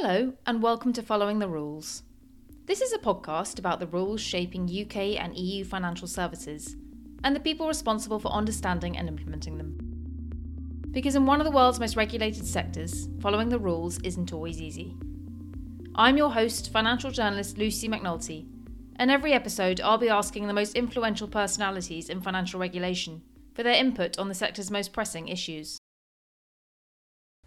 Hello, and welcome to Following the Rules. This is a podcast about the rules shaping UK and EU financial services and the people responsible for understanding and implementing them. Because in one of the world's most regulated sectors, following the rules isn't always easy. I'm your host, financial journalist Lucy McNulty, and every episode I'll be asking the most influential personalities in financial regulation for their input on the sector's most pressing issues.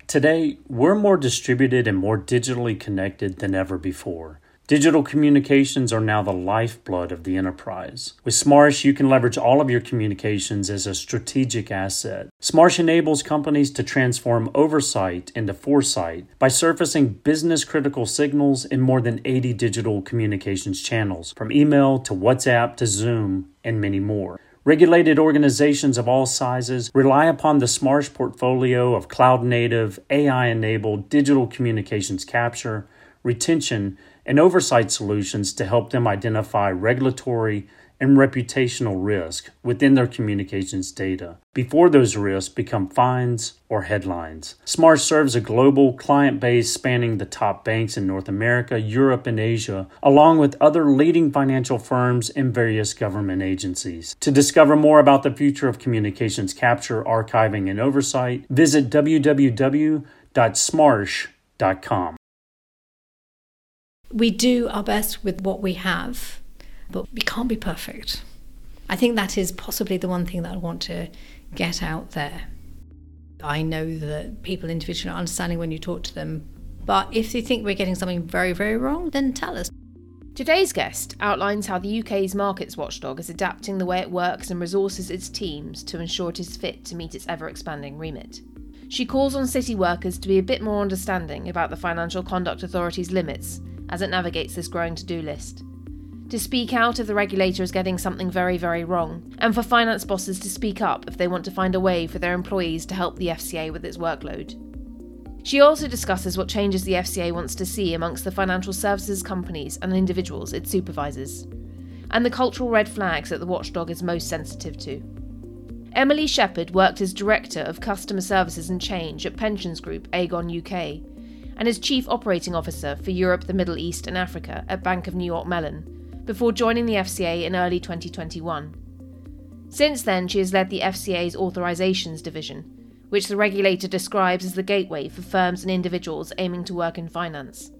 Today, we're more distributed and more digitally connected than ever before. Digital communications are now the lifeblood of the enterprise. With Smarsh, you can leverage all of your communications as a strategic asset. Smarsh enables companies to transform oversight into foresight by surfacing business critical signals in more than 80 digital communications channels, from email to WhatsApp to Zoom, and many more. Regulated organizations of all sizes rely upon the Smarsh portfolio of cloud native, AI enabled digital communications capture, retention, and oversight solutions to help them identify regulatory and reputational risk within their communications data before those risks become fines or headlines. Smarsh serves a global client base spanning the top banks in North America, Europe, and Asia, along with other leading financial firms and various government agencies. To discover more about the future of communications capture, archiving, and oversight, visit www.smarsh.com. We do our best with what we have but we can't be perfect. I think that is possibly the one thing that I want to get out there. I know that people individually are understanding when you talk to them, but if they think we're getting something very, very wrong, then tell us. Today's guest outlines how the UK's markets watchdog is adapting the way it works and resources its teams to ensure it is fit to meet its ever expanding remit. She calls on city workers to be a bit more understanding about the Financial Conduct Authority's limits as it navigates this growing to do list to speak out if the regulator is getting something very, very wrong, and for finance bosses to speak up if they want to find a way for their employees to help the FCA with its workload. She also discusses what changes the FCA wants to see amongst the financial services companies and individuals it supervises, and the cultural red flags that the watchdog is most sensitive to. Emily Shepperd worked as Director of Customer Services and Change at pensions group Aegon UK, and as Chief Operating Officer for Europe, the Middle East, and Africa at Bank of New York Mellon, before joining the FCA in early 2021. Since then, she has led the FCA's Authorisations Division, which the regulator describes as the gateway for firms and individuals aiming to work in finance.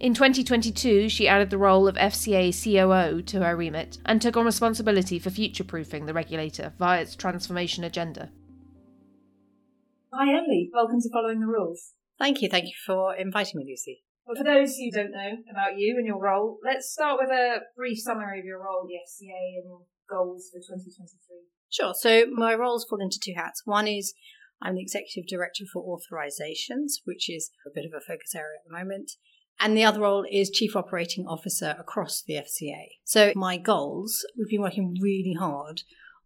In 2022, she added the role of FCA COO to her remit and took on responsibility for future proofing the regulator via its transformation agenda. Hi, Emily. Welcome to Following the Rules. Thank you. Thank you for inviting me, Lucy. Well, for those who don't know about you and your role, let's start with a brief summary of your role at the FCA and your goals for 2023. Sure. So my roles fall into two hats. One is I'm the executive director for authorizations, which is a bit of a focus area at the moment. And the other role is chief operating officer across the FCA. So my goals, we've been working really hard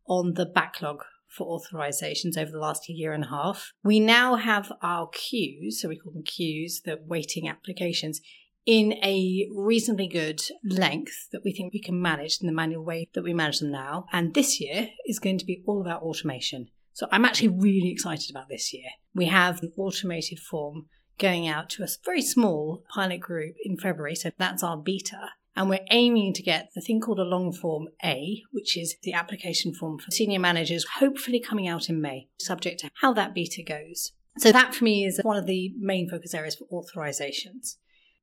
on the backlog for authorizations over the last year and a half. We now have our queues, so we call them queues, the waiting applications, in a reasonably good length that we think we can manage in the manual way that we manage them now. And this year is going to be all about automation. So I'm actually really excited about this year. We have an automated form going out to a very small pilot group in February. So that's our beta. And we're aiming to get the thing called a long form A, which is the application form for senior managers, hopefully coming out in May, subject to how that beta goes. So that for me is one of the main focus areas for authorizations.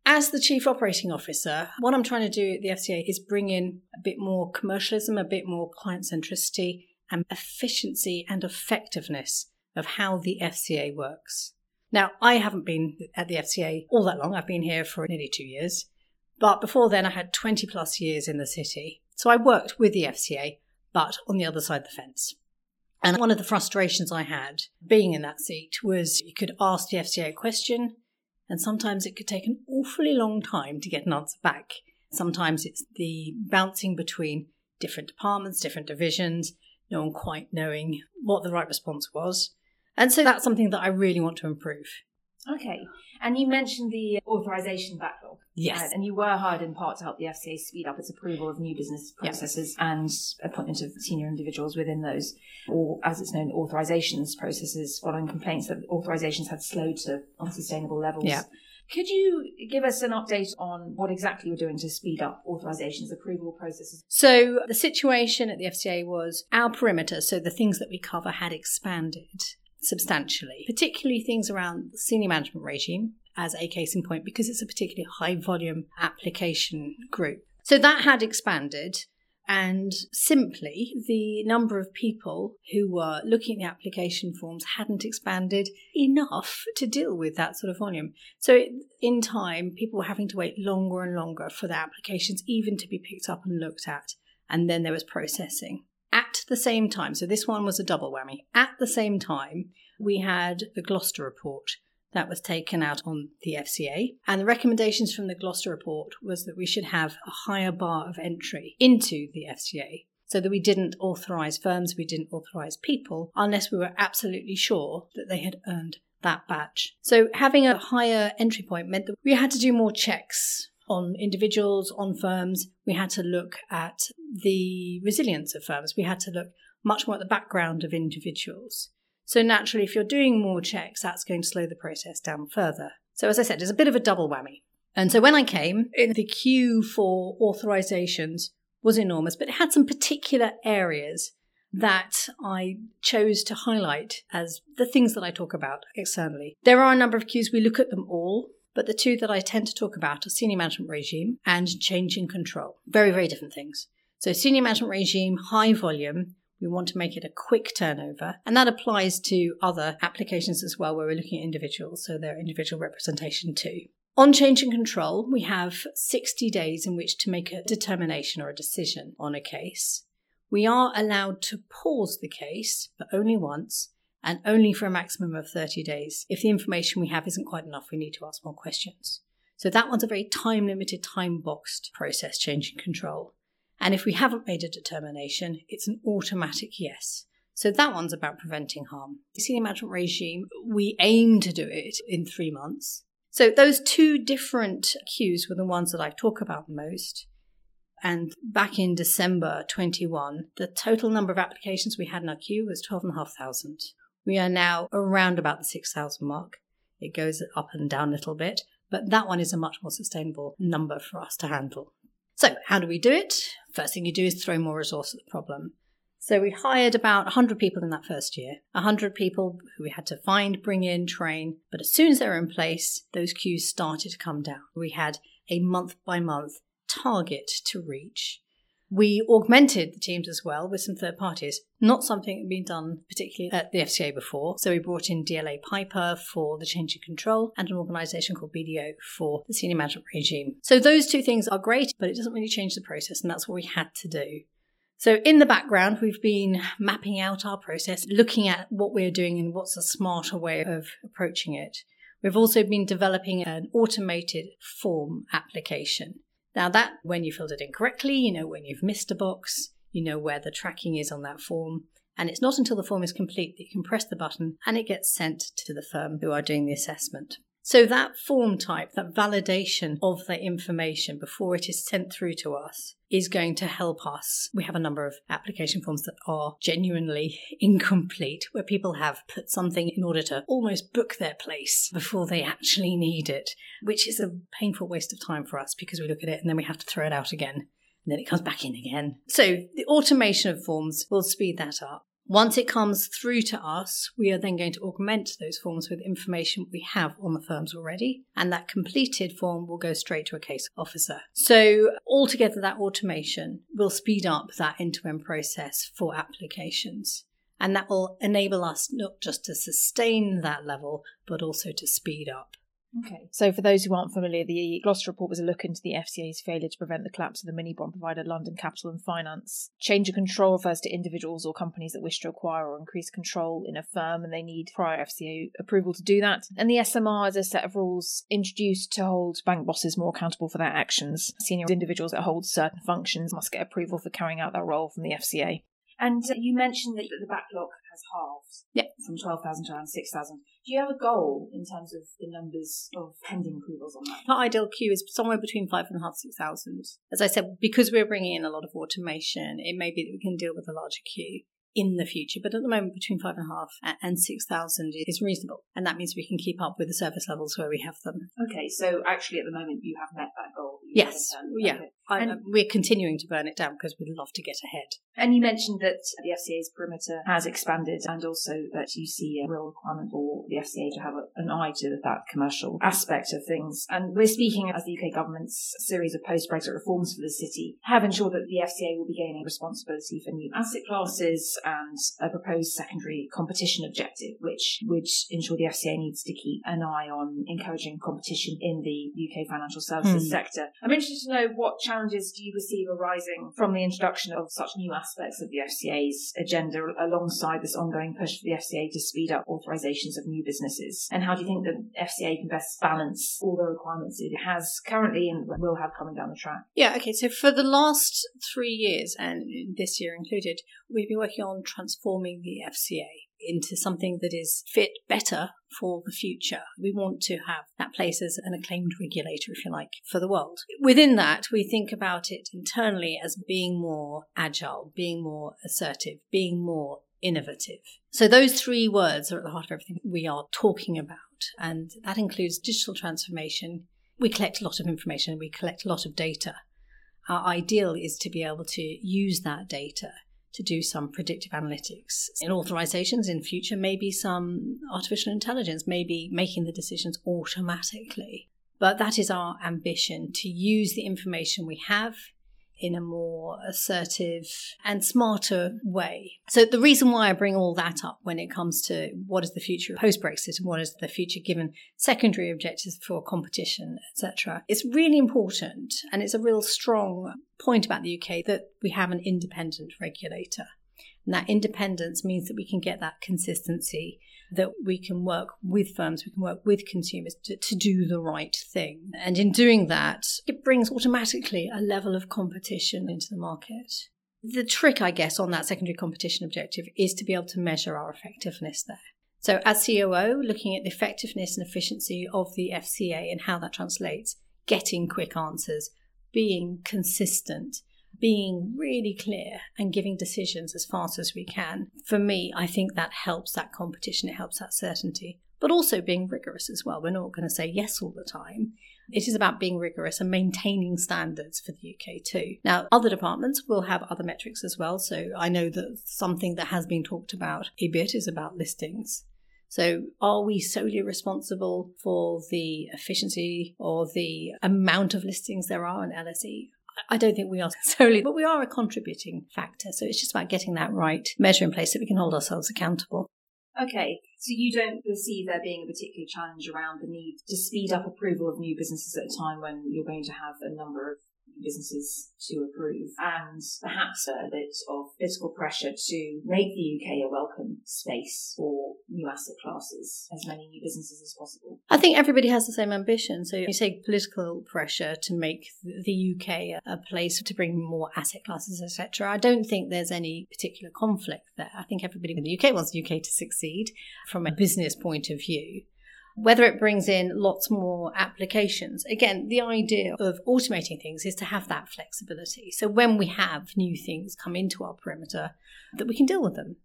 As the Chief Operating Officer, what I'm trying to do at the FCA is bring in a bit more commercialism, a bit more client centricity, and efficiency and effectiveness of how the FCA works. Now, I haven't been at the FCA all that long. I've been here for nearly two years. But before then, I had 20 plus years in the city. So I worked with the FCA, but on the other side of the fence. And one of the frustrations I had being in that seat was you could ask the FCA a question, and sometimes it could take an awfully long time to get an answer back. Sometimes it's the bouncing between different departments, different divisions, no one quite knowing what the right response was. And so that's something that I really want to improve. Okay. And you mentioned the authorization backlog. Yes. and you were hired in part to help the FCA speed up its approval of new business processes and appointment of senior individuals within those, or as it's known, authorizations processes following complaints that authorizations had slowed to unsustainable levels. Yeah. Could you give us an update on what exactly you're doing to speed up authorizations, approval processes? So, the situation at the FCA was our perimeter, so the things that we cover, had expanded substantially, particularly things around the senior management regime, as a case in point, because it's a particularly high volume application group. So, that had expanded. And simply, the number of people who were looking at the application forms hadn't expanded enough to deal with that sort of volume. So, in time, people were having to wait longer and longer for their applications even to be picked up and looked at. And then there was processing. At the same time, so this one was a double whammy. At the same time, we had the Gloster report, that was taken out on the FCA. And the recommendations from the Gloster report was that we should have a higher bar of entry into the FCA so that we didn't authorise firms, we didn't authorise people unless we were absolutely sure that they had earned that badge. So having a higher entry point meant that we had to do more checks on individuals, on firms. We had to look at the resilience of firms. We had to look much more at the background of individuals. So naturally, if you're doing more checks, that's going to slow the process down further. So as I said, it's a bit of a double whammy. And so when I came, the queue for authorizations was enormous, but it had some particular areas that I chose to highlight as the things that I talk about externally. There are a number of queues, we look at them all, but the two that I tend to talk about are senior management regime and change in control. Very, very different things. So, senior management regime, high volume, we want to make it a quick turnover. And that applies to other applications as well, where we're looking at individuals, so their individual representation too. On change and control, we have 60 days in which to make a determination or a decision on a case. We are allowed to pause the case, but only once, and only for a maximum of 30 days. If the information we have isn't quite enough, we need to ask more questions. So that one's a very time limited, time boxed process, change and control. And if we haven't made a determination, it's an automatic yes. So that one's about preventing harm. The senior management regime, we aim to do it in three months. So those two different queues were the ones that I talk about most. And back in December 21, the total number of applications we had in our queue was 12,500. We are now around about the 6,000 mark. It goes up and down a little bit, but that one is a much more sustainable number for us to handle. So, how do we do it? First thing you do is throw more resource at the problem. So, we hired about 100 people in that first year, 100 people who we had to find, bring in, train. But as soon as they were in place, those queues started to come down. We had a month by month target to reach. We augmented the teams as well with some third parties, not something that had been done particularly at the FCA before. So we brought in DLA Piper for the change in control and an organisation called BDO for the senior management regime. So those two things are great, but it doesn't really change the process, and that's what we had to do. So, in the background, we've been mapping out our process, looking at what we're doing and what's a smarter way of approaching it. We've also been developing an automated form application. Now, that when you filled it in correctly, you know when you've missed a box, you know where the tracking is on that form. And it's not until the form is complete that you can press the button and it gets sent to the firm who are doing the assessment. So, that form type, that validation of the information before it is sent through to us, is going to help us. We have a number of application forms that are genuinely incomplete, where people have put something in order to almost book their place before they actually need it, which is a painful waste of time for us because we look at it and then we have to throw it out again and then it comes back in again. So the automation of forms will speed that up. Once it comes through to us, we are then going to augment those forms with information we have on the firms already, and that completed form will go straight to a case officer. So, altogether, that automation will speed up that end to end process for applications. And that will enable us not just to sustain that level, but also to speed up. Okay. So, for those who aren't familiar, the Gloster report was a look into the FCA's failure to prevent the collapse of the mini bond provider London Capital and Finance. Change of control refers to individuals or companies that wish to acquire or increase control in a firm and they need prior FCA approval to do that. And the SMR is a set of rules introduced to hold bank bosses more accountable for their actions. Senior individuals that hold certain functions must get approval for carrying out that role from the FCA. And you mentioned that the backlog has halved yep. from 12,000 to around 6,000. Do you have a goal in terms of the numbers of pending approvals on that? Our ideal queue is somewhere between 5,500 6,000. As I said, because we're bringing in a lot of automation, it may be that we can deal with a larger queue. in the future. But at the moment, between five and a half and 6,000 is reasonable. And that means we can keep up with the service levels where we have them. Okay, so actually at the moment you have met that goal. Yes. Yeah. Okay. I, and we're continuing to burn it down because we'd love to get ahead. And you mentioned that the FCA's perimeter has expanded and also that you see a real requirement for the FCA to have a, an eye to that commercial aspect of things. And we're speaking as the UK government's series of post-Brexit reforms for the city have ensured that the FCA will be gaining responsibility for new asset classes and a proposed secondary competition objective, which would ensure the FCA needs to keep an eye on encouraging competition in the UK financial services hmm. sector. I'm interested to know what challenges do you perceive arising from the introduction of such new aspects of the FCA's agenda alongside this ongoing push for the FCA to speed up authorizations of new businesses? And how do you think the FCA can best balance all the requirements it has currently and will have coming down the track? Yeah, okay. So for the last three years, and this year included, we've been working on transforming the FCA into something that is fit better for the future. We want to have that place as an acclaimed regulator, if you like, for the world. Within that, we think about it internally as being more agile, being more assertive, being more innovative. So those three words are at the heart of everything we are talking about. And that includes digital transformation. We collect a lot of information, we collect a lot of data. Our ideal is to be able to use that data to do some predictive analytics. In authorizations in future, maybe some artificial intelligence, maybe making the decisions automatically. But that is our ambition to use the information we have in a more assertive and smarter way. So the reason why I bring all that up when it comes to what is the future post Brexit and what is the future given secondary objectives for competition, etc., it's really important and it's a real strong point about the UK that we have an independent regulator. And that independence means that we can get that consistency that we can work with firms, we can work with consumers to, to do the right thing. And in doing that, it brings automatically a level of competition into the market. The trick, I guess, on that secondary competition objective is to be able to measure our effectiveness there. So, as COO, looking at the effectiveness and efficiency of the FCA and how that translates, getting quick answers, being consistent, being really clear and giving decisions as fast as we can, for me, I think that helps that competition, it helps that certainty, but also being rigorous as well. We're not going to say yes all the time. It is about being rigorous and maintaining standards for the UK too. Now, other departments will have other metrics as well. So I know that something that has been talked about a bit is about listings. So, are we solely responsible for the efficiency or the amount of listings there are in LSE? I don't think we are solely, but we are a contributing factor. So it's just about getting that right measure in place so we can hold ourselves accountable. Okay, so you don't perceive there being a particular challenge around the need to speed up approval of new businesses at a time when you're going to have a number of businesses to approve, and perhaps a bit of political pressure to make the UK a welcome space for new asset classes, as many new businesses as possible. I think everybody has the same ambition. So you say political pressure to make the UK a place to bring more asset classes, etc. I don't think there's any particular conflict there. I think everybody in the UK wants the UK to succeed from a business point of view whether it brings in lots more applications. Again, the idea of automating things is to have that flexibility. So when we have new things come into our perimeter, that we can deal with them.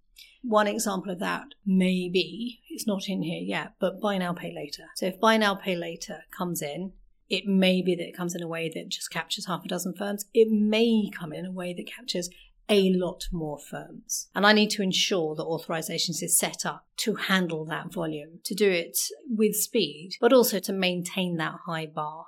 One example of that may be, it's not in here yet, but buy now, pay later. So if buy now, pay later comes in, it may be that it comes in a way that just captures half a dozen firms. It may come in a way that captures a lot more firms. And I need to ensure that authorizations is set up to handle that volume, to do it with speed, but also to maintain that high bar.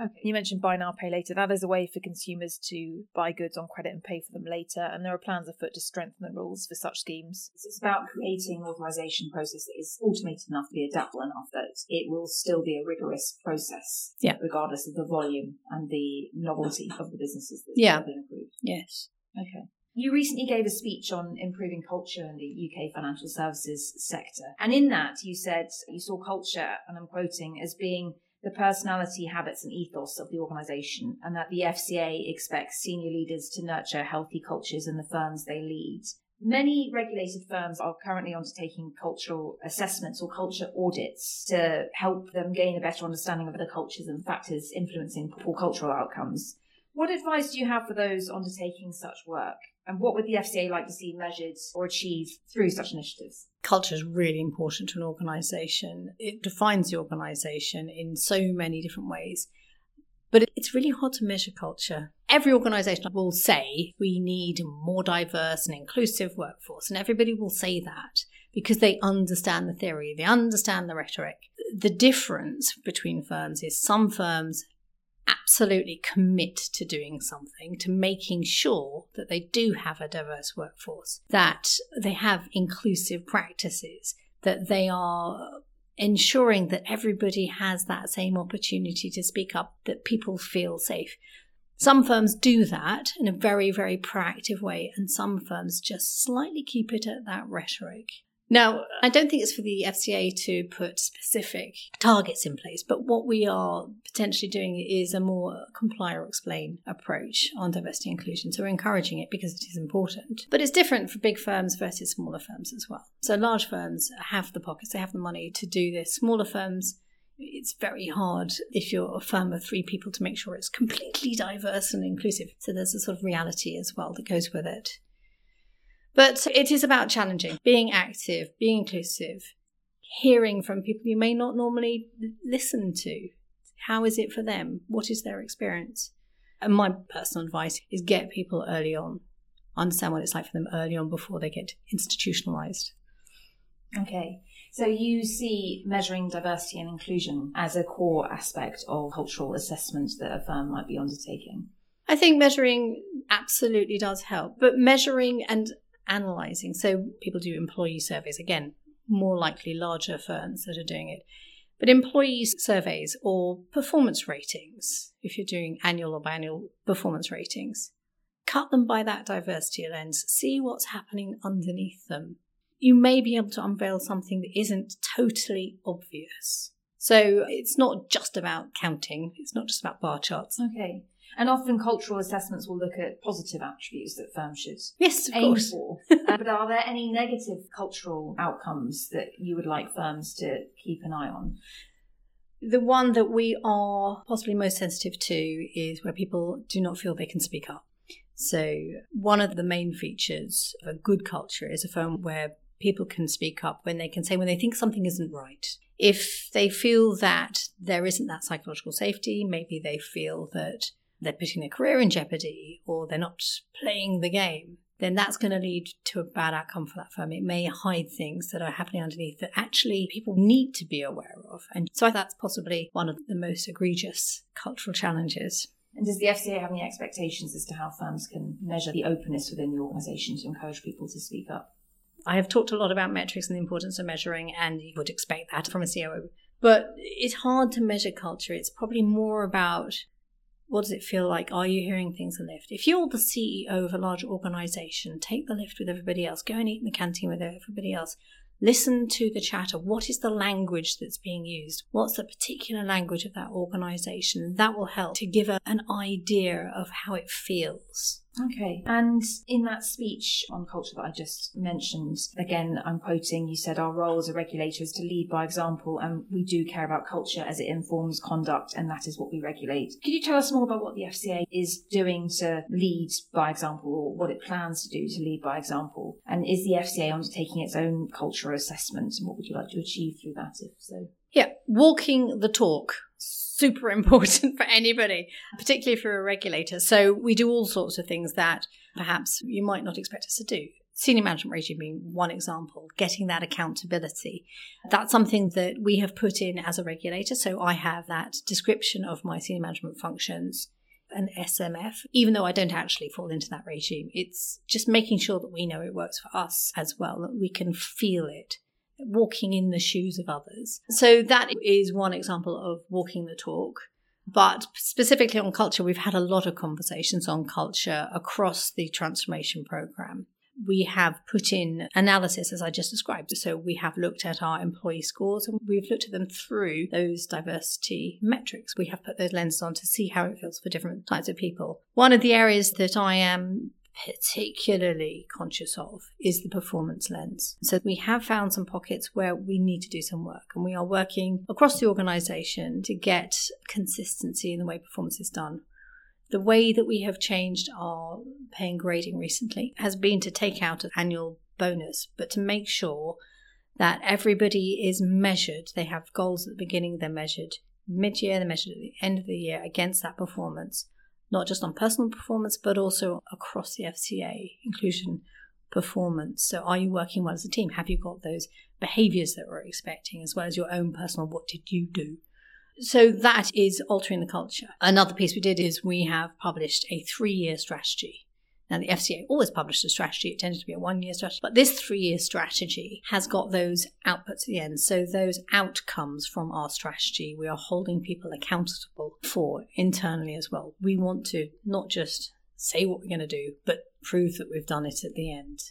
Okay. You mentioned buy now, pay later. That is a way for consumers to buy goods on credit and pay for them later, and there are plans afoot to strengthen the rules for such schemes. It's about creating an authorization process that is automated enough to be adaptable enough that it will still be a rigorous process, yeah. regardless of the volume and the novelty of the businesses that yeah. have been approved. Yes. Okay. You recently gave a speech on improving culture in the UK financial services sector. And in that, you said you saw culture, and I'm quoting, as being the personality, habits, and ethos of the organisation, and that the FCA expects senior leaders to nurture healthy cultures in the firms they lead. Many regulated firms are currently undertaking cultural assessments or culture audits to help them gain a better understanding of the cultures and factors influencing poor cultural outcomes. What advice do you have for those undertaking such work? And what would the FCA like to see measured or achieved through such initiatives? Culture is really important to an organisation. It defines the organisation in so many different ways. But it's really hard to measure culture. Every organisation will say we need a more diverse and inclusive workforce, and everybody will say that because they understand the theory, they understand the rhetoric. The difference between firms is some firms absolutely commit to doing something, to making sure that they do have a diverse workforce, that they have inclusive practices, that they are ensuring that everybody has that same opportunity to speak up, that people feel safe. Some firms do that in a very, very proactive way, and some firms just slightly keep it at that rhetoric. Now, I don't think it's for the FCA to put specific targets in place, but what we are potentially doing is a more comply or explain approach on diversity inclusion. So we're encouraging it because it is important. But it's different for big firms versus smaller firms as well. So large firms have the pockets, they have the money to do this. Smaller firms, it's very hard if you're a firm of three people to make sure it's completely diverse and inclusive. So there's a sort of reality as well that goes with it. But it is about challenging, being active, being inclusive, hearing from people you may not normally listen to. How is it for them? What is their experience? And my personal advice is get people early on, understand what it's like for them early on before they get institutionalized. Okay. So you see measuring diversity and inclusion as a core aspect of cultural assessment that a firm might be undertaking? I think measuring absolutely does help, but measuring and analyzing. So people do employee surveys, again, more likely larger firms that are doing it. But employee surveys or performance ratings, if you're doing annual or biannual performance ratings, cut them by that diversity lens, see what's happening underneath them. You may be able to unveil something that isn't totally obvious. So it's not just about counting, it's not just about bar charts. Okay. And often cultural assessments will look at positive attributes that firms should yes, of aim course. for. uh, but are there any negative cultural outcomes that you would like firms to keep an eye on? The one that we are possibly most sensitive to is where people do not feel they can speak up. So, one of the main features of a good culture is a firm where people can speak up when they can say when they think something isn't right. If they feel that there isn't that psychological safety, maybe they feel that they're putting their career in jeopardy or they're not playing the game, then that's going to lead to a bad outcome for that firm. It may hide things that are happening underneath that actually people need to be aware of. And so that's possibly one of the most egregious cultural challenges. And does the FCA have any expectations as to how firms can measure the openness within the organisation to encourage people to speak up? I have talked a lot about metrics and the importance of measuring, and you would expect that from a COO. But it's hard to measure culture. It's probably more about what does it feel like? Are you hearing things in the lift? If you're the CEO of a large organization, take the lift with everybody else, go and eat in the canteen with everybody else. Listen to the chatter. What is the language that's being used? What's the particular language of that organization? That will help to give a, an idea of how it feels. Okay. And in that speech on culture that I just mentioned, again, I'm quoting, you said our role as a regulator is to lead by example, and we do care about culture as it informs conduct, and that is what we regulate. Could you tell us more about what the FCA is doing to lead by example, or what it plans to do to lead by example? And is the FCA undertaking its own cultural assessment, and what would you like to achieve through that, if so? Yeah, walking the talk super important for anybody, particularly for a regulator. So we do all sorts of things that perhaps you might not expect us to do. Senior management regime being one example, getting that accountability. That's something that we have put in as a regulator. So I have that description of my senior management functions an SMF, even though I don't actually fall into that regime. It's just making sure that we know it works for us as well, that we can feel it walking in the shoes of others. So that is one example of walking the talk. But specifically on culture, we've had a lot of conversations on culture across the transformation program. We have put in analysis as I just described. So we have looked at our employee scores and we've looked at them through those diversity metrics. We have put those lenses on to see how it feels for different types of people. One of the areas that I am particularly conscious of is the performance lens. So we have found some pockets where we need to do some work and we are working across the organization to get consistency in the way performance is done. The way that we have changed our pay and grading recently has been to take out an annual bonus, but to make sure that everybody is measured. They have goals at the beginning, they're measured mid year, they're measured at the end of the year against that performance, not just on personal performance, but also across the FCA, inclusion performance. So, are you working well as a team? Have you got those behaviors that we're expecting, as well as your own personal what did you do? So, that is altering the culture. Another piece we did is we have published a three year strategy now, the FCA always published a strategy. It tended to be a one year strategy. But this three year strategy has got those outputs at the end. So, those outcomes from our strategy, we are holding people accountable for internally as well. We want to not just say what we're going to do, but prove that we've done it at the end.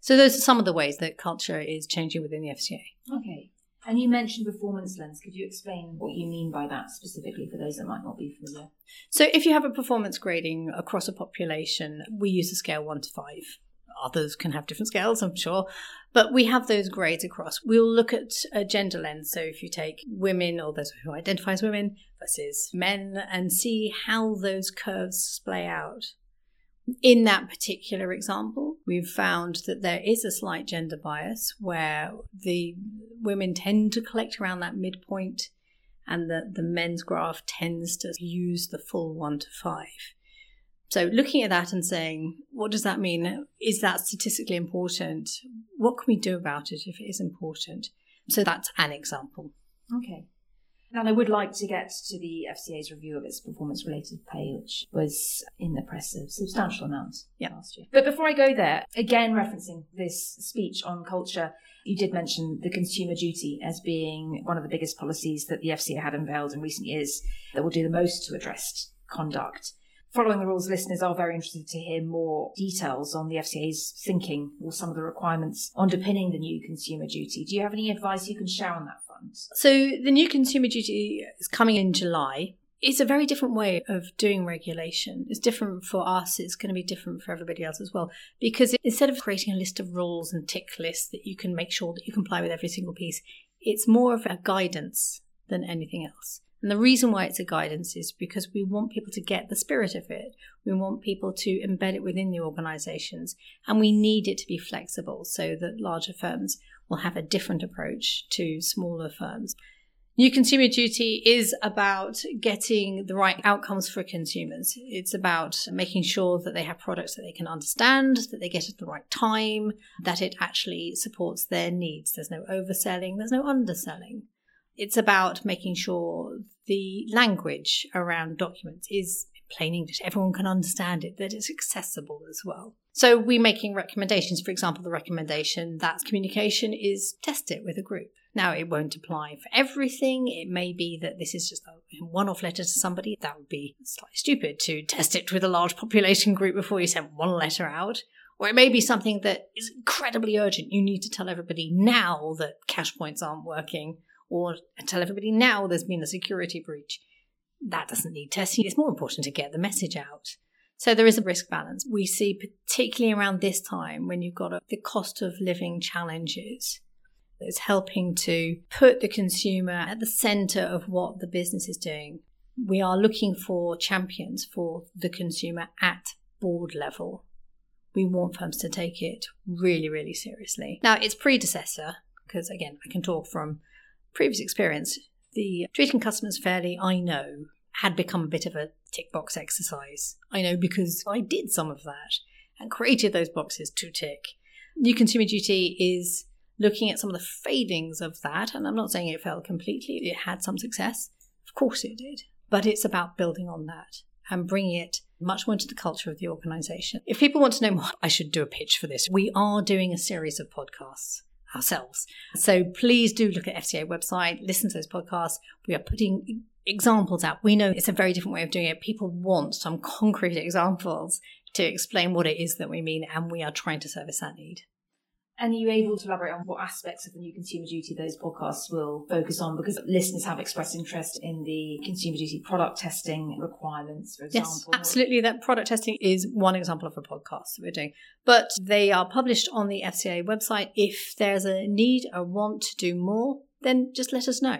So, those are some of the ways that culture is changing within the FCA. Okay. And you mentioned performance lens. Could you explain what you mean by that specifically for those that might not be familiar? So, if you have a performance grading across a population, we use a scale one to five. Others can have different scales, I'm sure, but we have those grades across. We'll look at a gender lens. So, if you take women or those who identify as women versus men and see how those curves play out. In that particular example, we've found that there is a slight gender bias where the women tend to collect around that midpoint and that the men's graph tends to use the full one to five. So, looking at that and saying, what does that mean? Is that statistically important? What can we do about it if it is important? So, that's an example. Okay. And I would like to get to the FCA's review of its performance related pay, which was in the press a substantial amount yeah. last year. But before I go there, again referencing this speech on culture, you did mention the consumer duty as being one of the biggest policies that the FCA had unveiled in recent years that will do the most to address conduct. Following the rules, listeners are very interested to hear more details on the FCA's thinking or some of the requirements underpinning the new consumer duty. Do you have any advice you can share on that front? So, the new consumer duty is coming in July. It's a very different way of doing regulation. It's different for us, it's going to be different for everybody else as well. Because instead of creating a list of rules and tick lists that you can make sure that you comply with every single piece, it's more of a guidance than anything else. And the reason why it's a guidance is because we want people to get the spirit of it. We want people to embed it within the organizations. And we need it to be flexible so that larger firms will have a different approach to smaller firms. New Consumer Duty is about getting the right outcomes for consumers. It's about making sure that they have products that they can understand, that they get at the right time, that it actually supports their needs. There's no overselling, there's no underselling. It's about making sure the language around documents is plain English, everyone can understand it, that it's accessible as well. So we're making recommendations. For example, the recommendation that communication is test it with a group. Now, it won't apply for everything. It may be that this is just a one off letter to somebody. That would be slightly stupid to test it with a large population group before you send one letter out. Or it may be something that is incredibly urgent. You need to tell everybody now that cash points aren't working or tell everybody now there's been a security breach. That doesn't need testing. It's more important to get the message out. So there is a risk balance. We see, particularly around this time when you've got a, the cost of living challenges, it's helping to put the consumer at the center of what the business is doing. We are looking for champions for the consumer at board level. We want firms to take it really, really seriously. Now, its predecessor, because again, I can talk from previous experience, the treating customers fairly, I know, had become a bit of a tick box exercise. I know because I did some of that and created those boxes to tick. New Consumer Duty is looking at some of the failings of that, and I'm not saying it failed completely, it had some success. Of course it did. But it's about building on that and bringing it much more into the culture of the organization. If people want to know more, I should do a pitch for this. We are doing a series of podcasts ourselves. So please do look at FCA website, listen to those podcasts. We are putting examples out. We know it's a very different way of doing it. People want some concrete examples to explain what it is that we mean, and we are trying to service that need. And are you able to elaborate on what aspects of the new consumer duty those podcasts will focus on? Because listeners have expressed interest in the consumer duty product testing requirements, for example. Yes, absolutely. That product testing is one example of a podcast that we're doing. But they are published on the FCA website. If there's a need, a want to do more, then just let us know.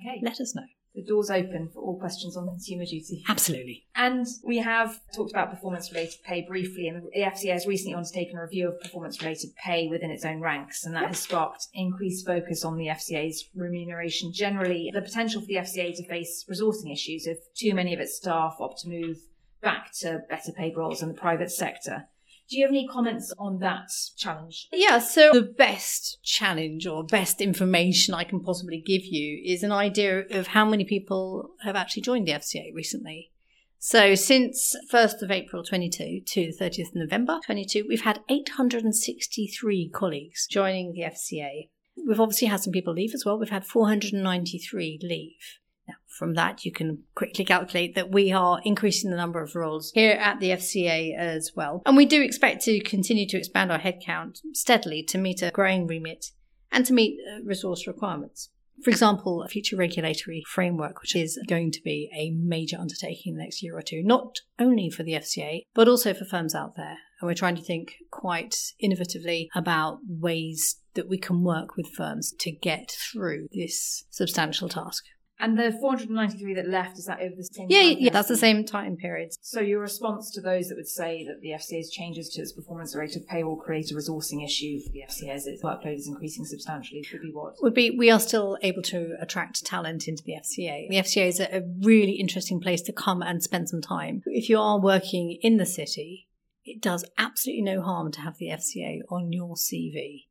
Okay. Let us know. The door's open for all questions on consumer duty. Absolutely. And we have talked about performance related pay briefly, and the FCA has recently undertaken a review of performance related pay within its own ranks, and that has sparked increased focus on the FCA's remuneration generally, the potential for the FCA to face resourcing issues if too many of its staff opt to move back to better paid roles in the private sector. Do you have any comments on that challenge? Yeah, so the best challenge or best information I can possibly give you is an idea of how many people have actually joined the FCA recently. So since 1st of April 22 to 30th of November 22, we've had 863 colleagues joining the FCA. We've obviously had some people leave as well. We've had 493 leave. Now, from that, you can quickly calculate that we are increasing the number of roles here at the FCA as well. And we do expect to continue to expand our headcount steadily to meet a growing remit and to meet uh, resource requirements. For example, a future regulatory framework, which is going to be a major undertaking in the next year or two, not only for the FCA, but also for firms out there. And we're trying to think quite innovatively about ways that we can work with firms to get through this substantial task. And the 493 that left, is that over the same Yeah, time yeah, that's the same time period. So your response to those that would say that the FCA's changes to its performance rate of pay will create a resourcing issue for the FCA as its workload is increasing substantially would be what? Would be we are still able to attract talent into the FCA. The FCA is a, a really interesting place to come and spend some time. If you are working in the city, it does absolutely no harm to have the FCA on your CV.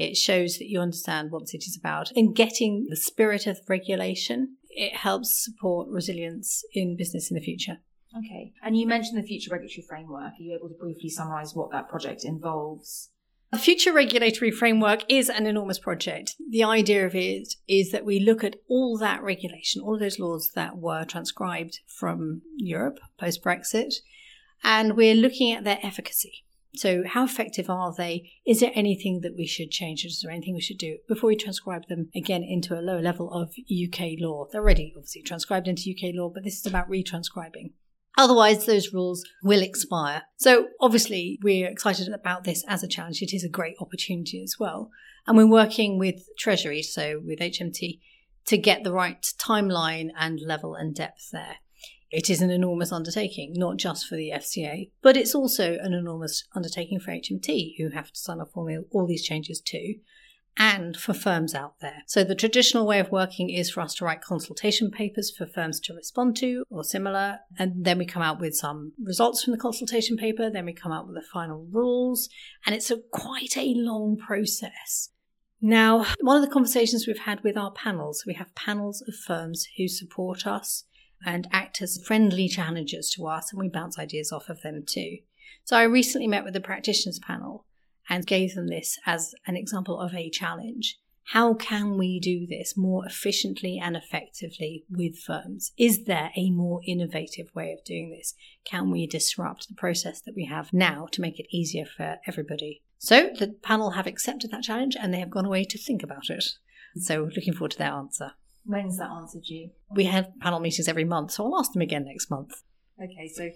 It shows that you understand what the city's about. And getting the spirit of regulation, it helps support resilience in business in the future. Okay. And you mentioned the future regulatory framework. Are you able to briefly summarise what that project involves? The future regulatory framework is an enormous project. The idea of it is that we look at all that regulation, all of those laws that were transcribed from Europe post Brexit, and we're looking at their efficacy. So, how effective are they? Is there anything that we should change? Is there anything we should do before we transcribe them again into a lower level of UK law? They're already obviously transcribed into UK law, but this is about retranscribing. Otherwise, those rules will expire. So, obviously, we're excited about this as a challenge. It is a great opportunity as well. And we're working with Treasury, so with HMT, to get the right timeline and level and depth there. It is an enormous undertaking, not just for the FCA, but it's also an enormous undertaking for HMT, who have to sign off on all these changes too, and for firms out there. So the traditional way of working is for us to write consultation papers for firms to respond to or similar, and then we come out with some results from the consultation paper, then we come out with the final rules, and it's a quite a long process. Now, one of the conversations we've had with our panels, we have panels of firms who support us and act as friendly challengers to us, and we bounce ideas off of them too. So I recently met with the practitioners panel and gave them this as an example of a challenge. How can we do this more efficiently and effectively with firms? Is there a more innovative way of doing this? Can we disrupt the process that we have now to make it easier for everybody? So the panel have accepted that challenge and they have gone away to think about it. So looking forward to their answer. When's that answer due? We have panel meetings every month, so I'll ask them again next month. Okay, so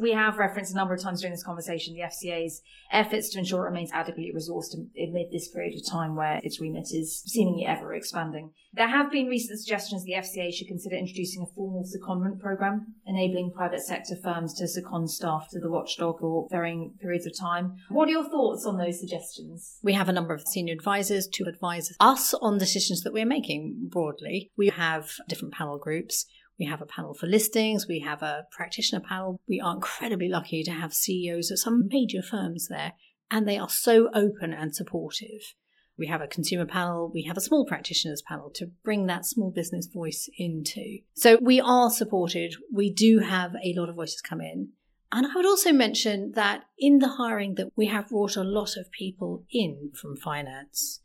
we have referenced a number of times during this conversation the FCA's efforts to ensure it remains adequately resourced amid this period of time where its remit is seemingly ever expanding. There have been recent suggestions the FCA should consider introducing a formal secondment program, enabling private sector firms to second staff to the watchdog for varying periods of time. What are your thoughts on those suggestions? We have a number of senior advisors to advise us on decisions that we're making broadly. We have different panel groups. We have a panel for listings. We have a practitioner panel. We are incredibly lucky to have CEOs of some major firms there, and they are so open and supportive. We have a consumer panel. We have a small practitioners panel to bring that small business voice into. So we are supported. We do have a lot of voices come in. And I would also mention that in the hiring that we have brought a lot of people in from finance.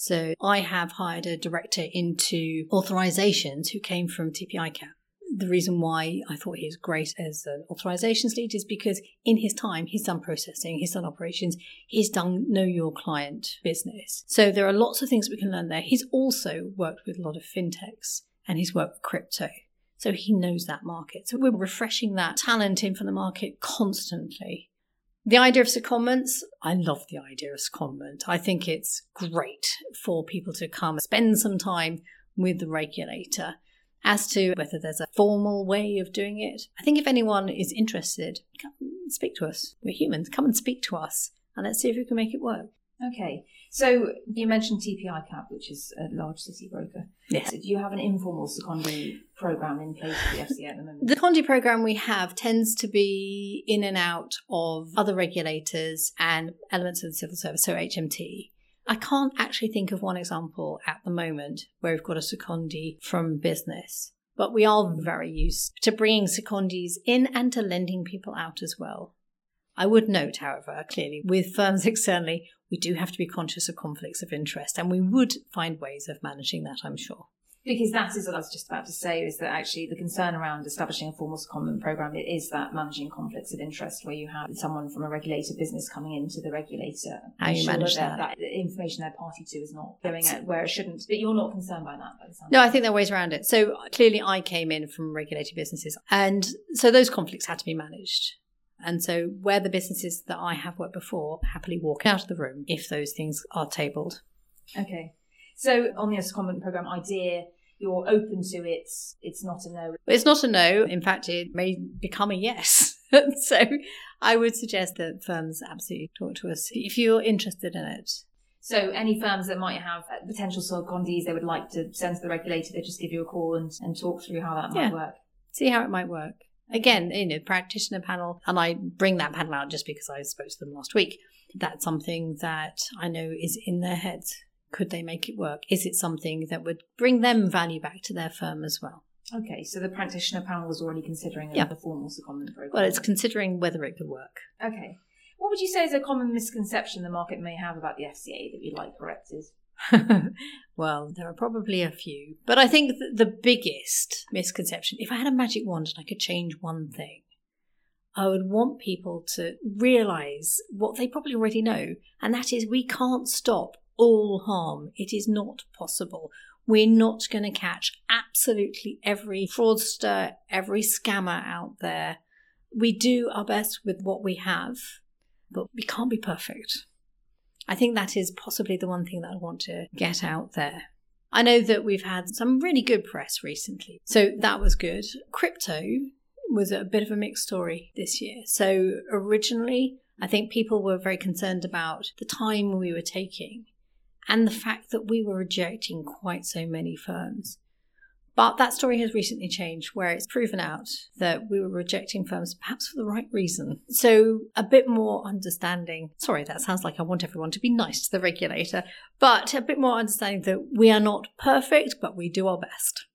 So I have hired a director into authorizations who came from TP ICAP. The reason why I thought he was great as an authorizations lead is because in his time, he's done processing, he's done operations, he's done know your client business. So there are lots of things we can learn there. He's also worked with a lot of fintechs and he's worked with crypto. So he knows that market. So we're refreshing that talent in from the market constantly. The idea of secondments, I love the idea of secondment. I think it's great for people to come spend some time with the regulator. As to whether there's a formal way of doing it, I think if anyone is interested, come speak to us. We're humans. Come and speak to us and let's see if we can make it work. Okay. So you mentioned TP ICAP, which is a large city broker. Yes. So do you have an informal secondary program in place for the FCA at the moment? The Condi program we have tends to be in and out of other regulators and elements of the civil service, so HMT. I can't actually think of one example at the moment where we've got a secondee from business, but we are very used to bringing secondees in and to lending people out as well. I would note, however, clearly with firms externally, we do have to be conscious of conflicts of interest, and we would find ways of managing that, I'm sure. Because that is what I was just about to say is that actually the concern around establishing a formal secondment program it is that managing conflicts of interest where you have someone from a regulated business coming into the regulator. How you manage that, that. that the information they're party to is not going out where it shouldn't. But you're not concerned by that, by the No, I think there are ways around it. So clearly, I came in from regulated businesses, and so those conflicts had to be managed. And so, where the businesses that I have worked before happily walk out of the room if those things are tabled. Okay. So on the secondment program idea, you're open to it. It's not a no. It's not a no. In fact, it may become a yes. so, I would suggest that firms absolutely talk to us if you're interested in it. So any firms that might have potential secondees they would like to send to the regulator, they just give you a call and, and talk through how that might Yeah. work. See how it might work. Again, you know, practitioner panel, and I bring that panel out just because I spoke to them last week. That's something that I know is in their heads. Could they make it work? Is it something that would bring them value back to their firm as well? Okay, so the practitioner panel was already considering Yeah. the formal secondment program. Well, it's considering whether it could work. okay. What would you say is a common misconception the market may have about the FCA that you'd like corrected? well, there are probably a few, but I think the biggest misconception if I had a magic wand and I could change one thing, I would want people to realize what they probably already know, and that is we can't stop all harm. It is not possible. We're not going to catch absolutely every fraudster, every scammer out there. We do our best with what we have, but we can't be perfect. I think that is possibly the one thing that I want to get out there. I know that we've had some really good press recently, so that was good. Crypto was a bit of a mixed story this year. So, originally, I think people were very concerned about the time we were taking and the fact that we were rejecting quite so many firms. But that story has recently changed where it's proven out that we were rejecting firms perhaps for the right reason. So, a bit more understanding. Sorry, that sounds like I want everyone to be nice to the regulator, but a bit more understanding that we are not perfect, but we do our best.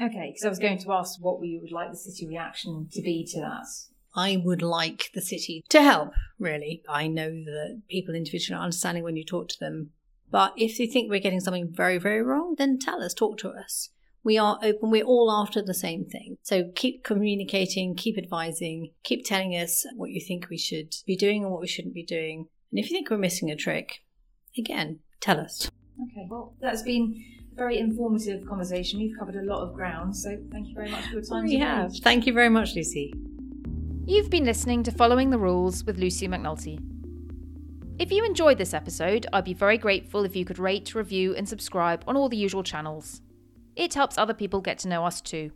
Okay, because I was going to ask what we would like the city reaction to be to that. I would like the city to help, really. I know that people individually are understanding when you talk to them. But if you think we're getting something very, very wrong, then tell us, talk to us. We are open, we're all after the same thing. So keep communicating, keep advising, keep telling us what you think we should be doing and what we shouldn't be doing. And if you think we're missing a trick, again, tell us. Okay, well, that's been a very informative conversation. We've covered a lot of ground, so thank you very much for your time. We today. have. Thank you very much, Lucy. You've been listening to Following the Rules with Lucy McNulty. If you enjoyed this episode, I'd be very grateful if you could rate, review, and subscribe on all the usual channels. It helps other people get to know us too.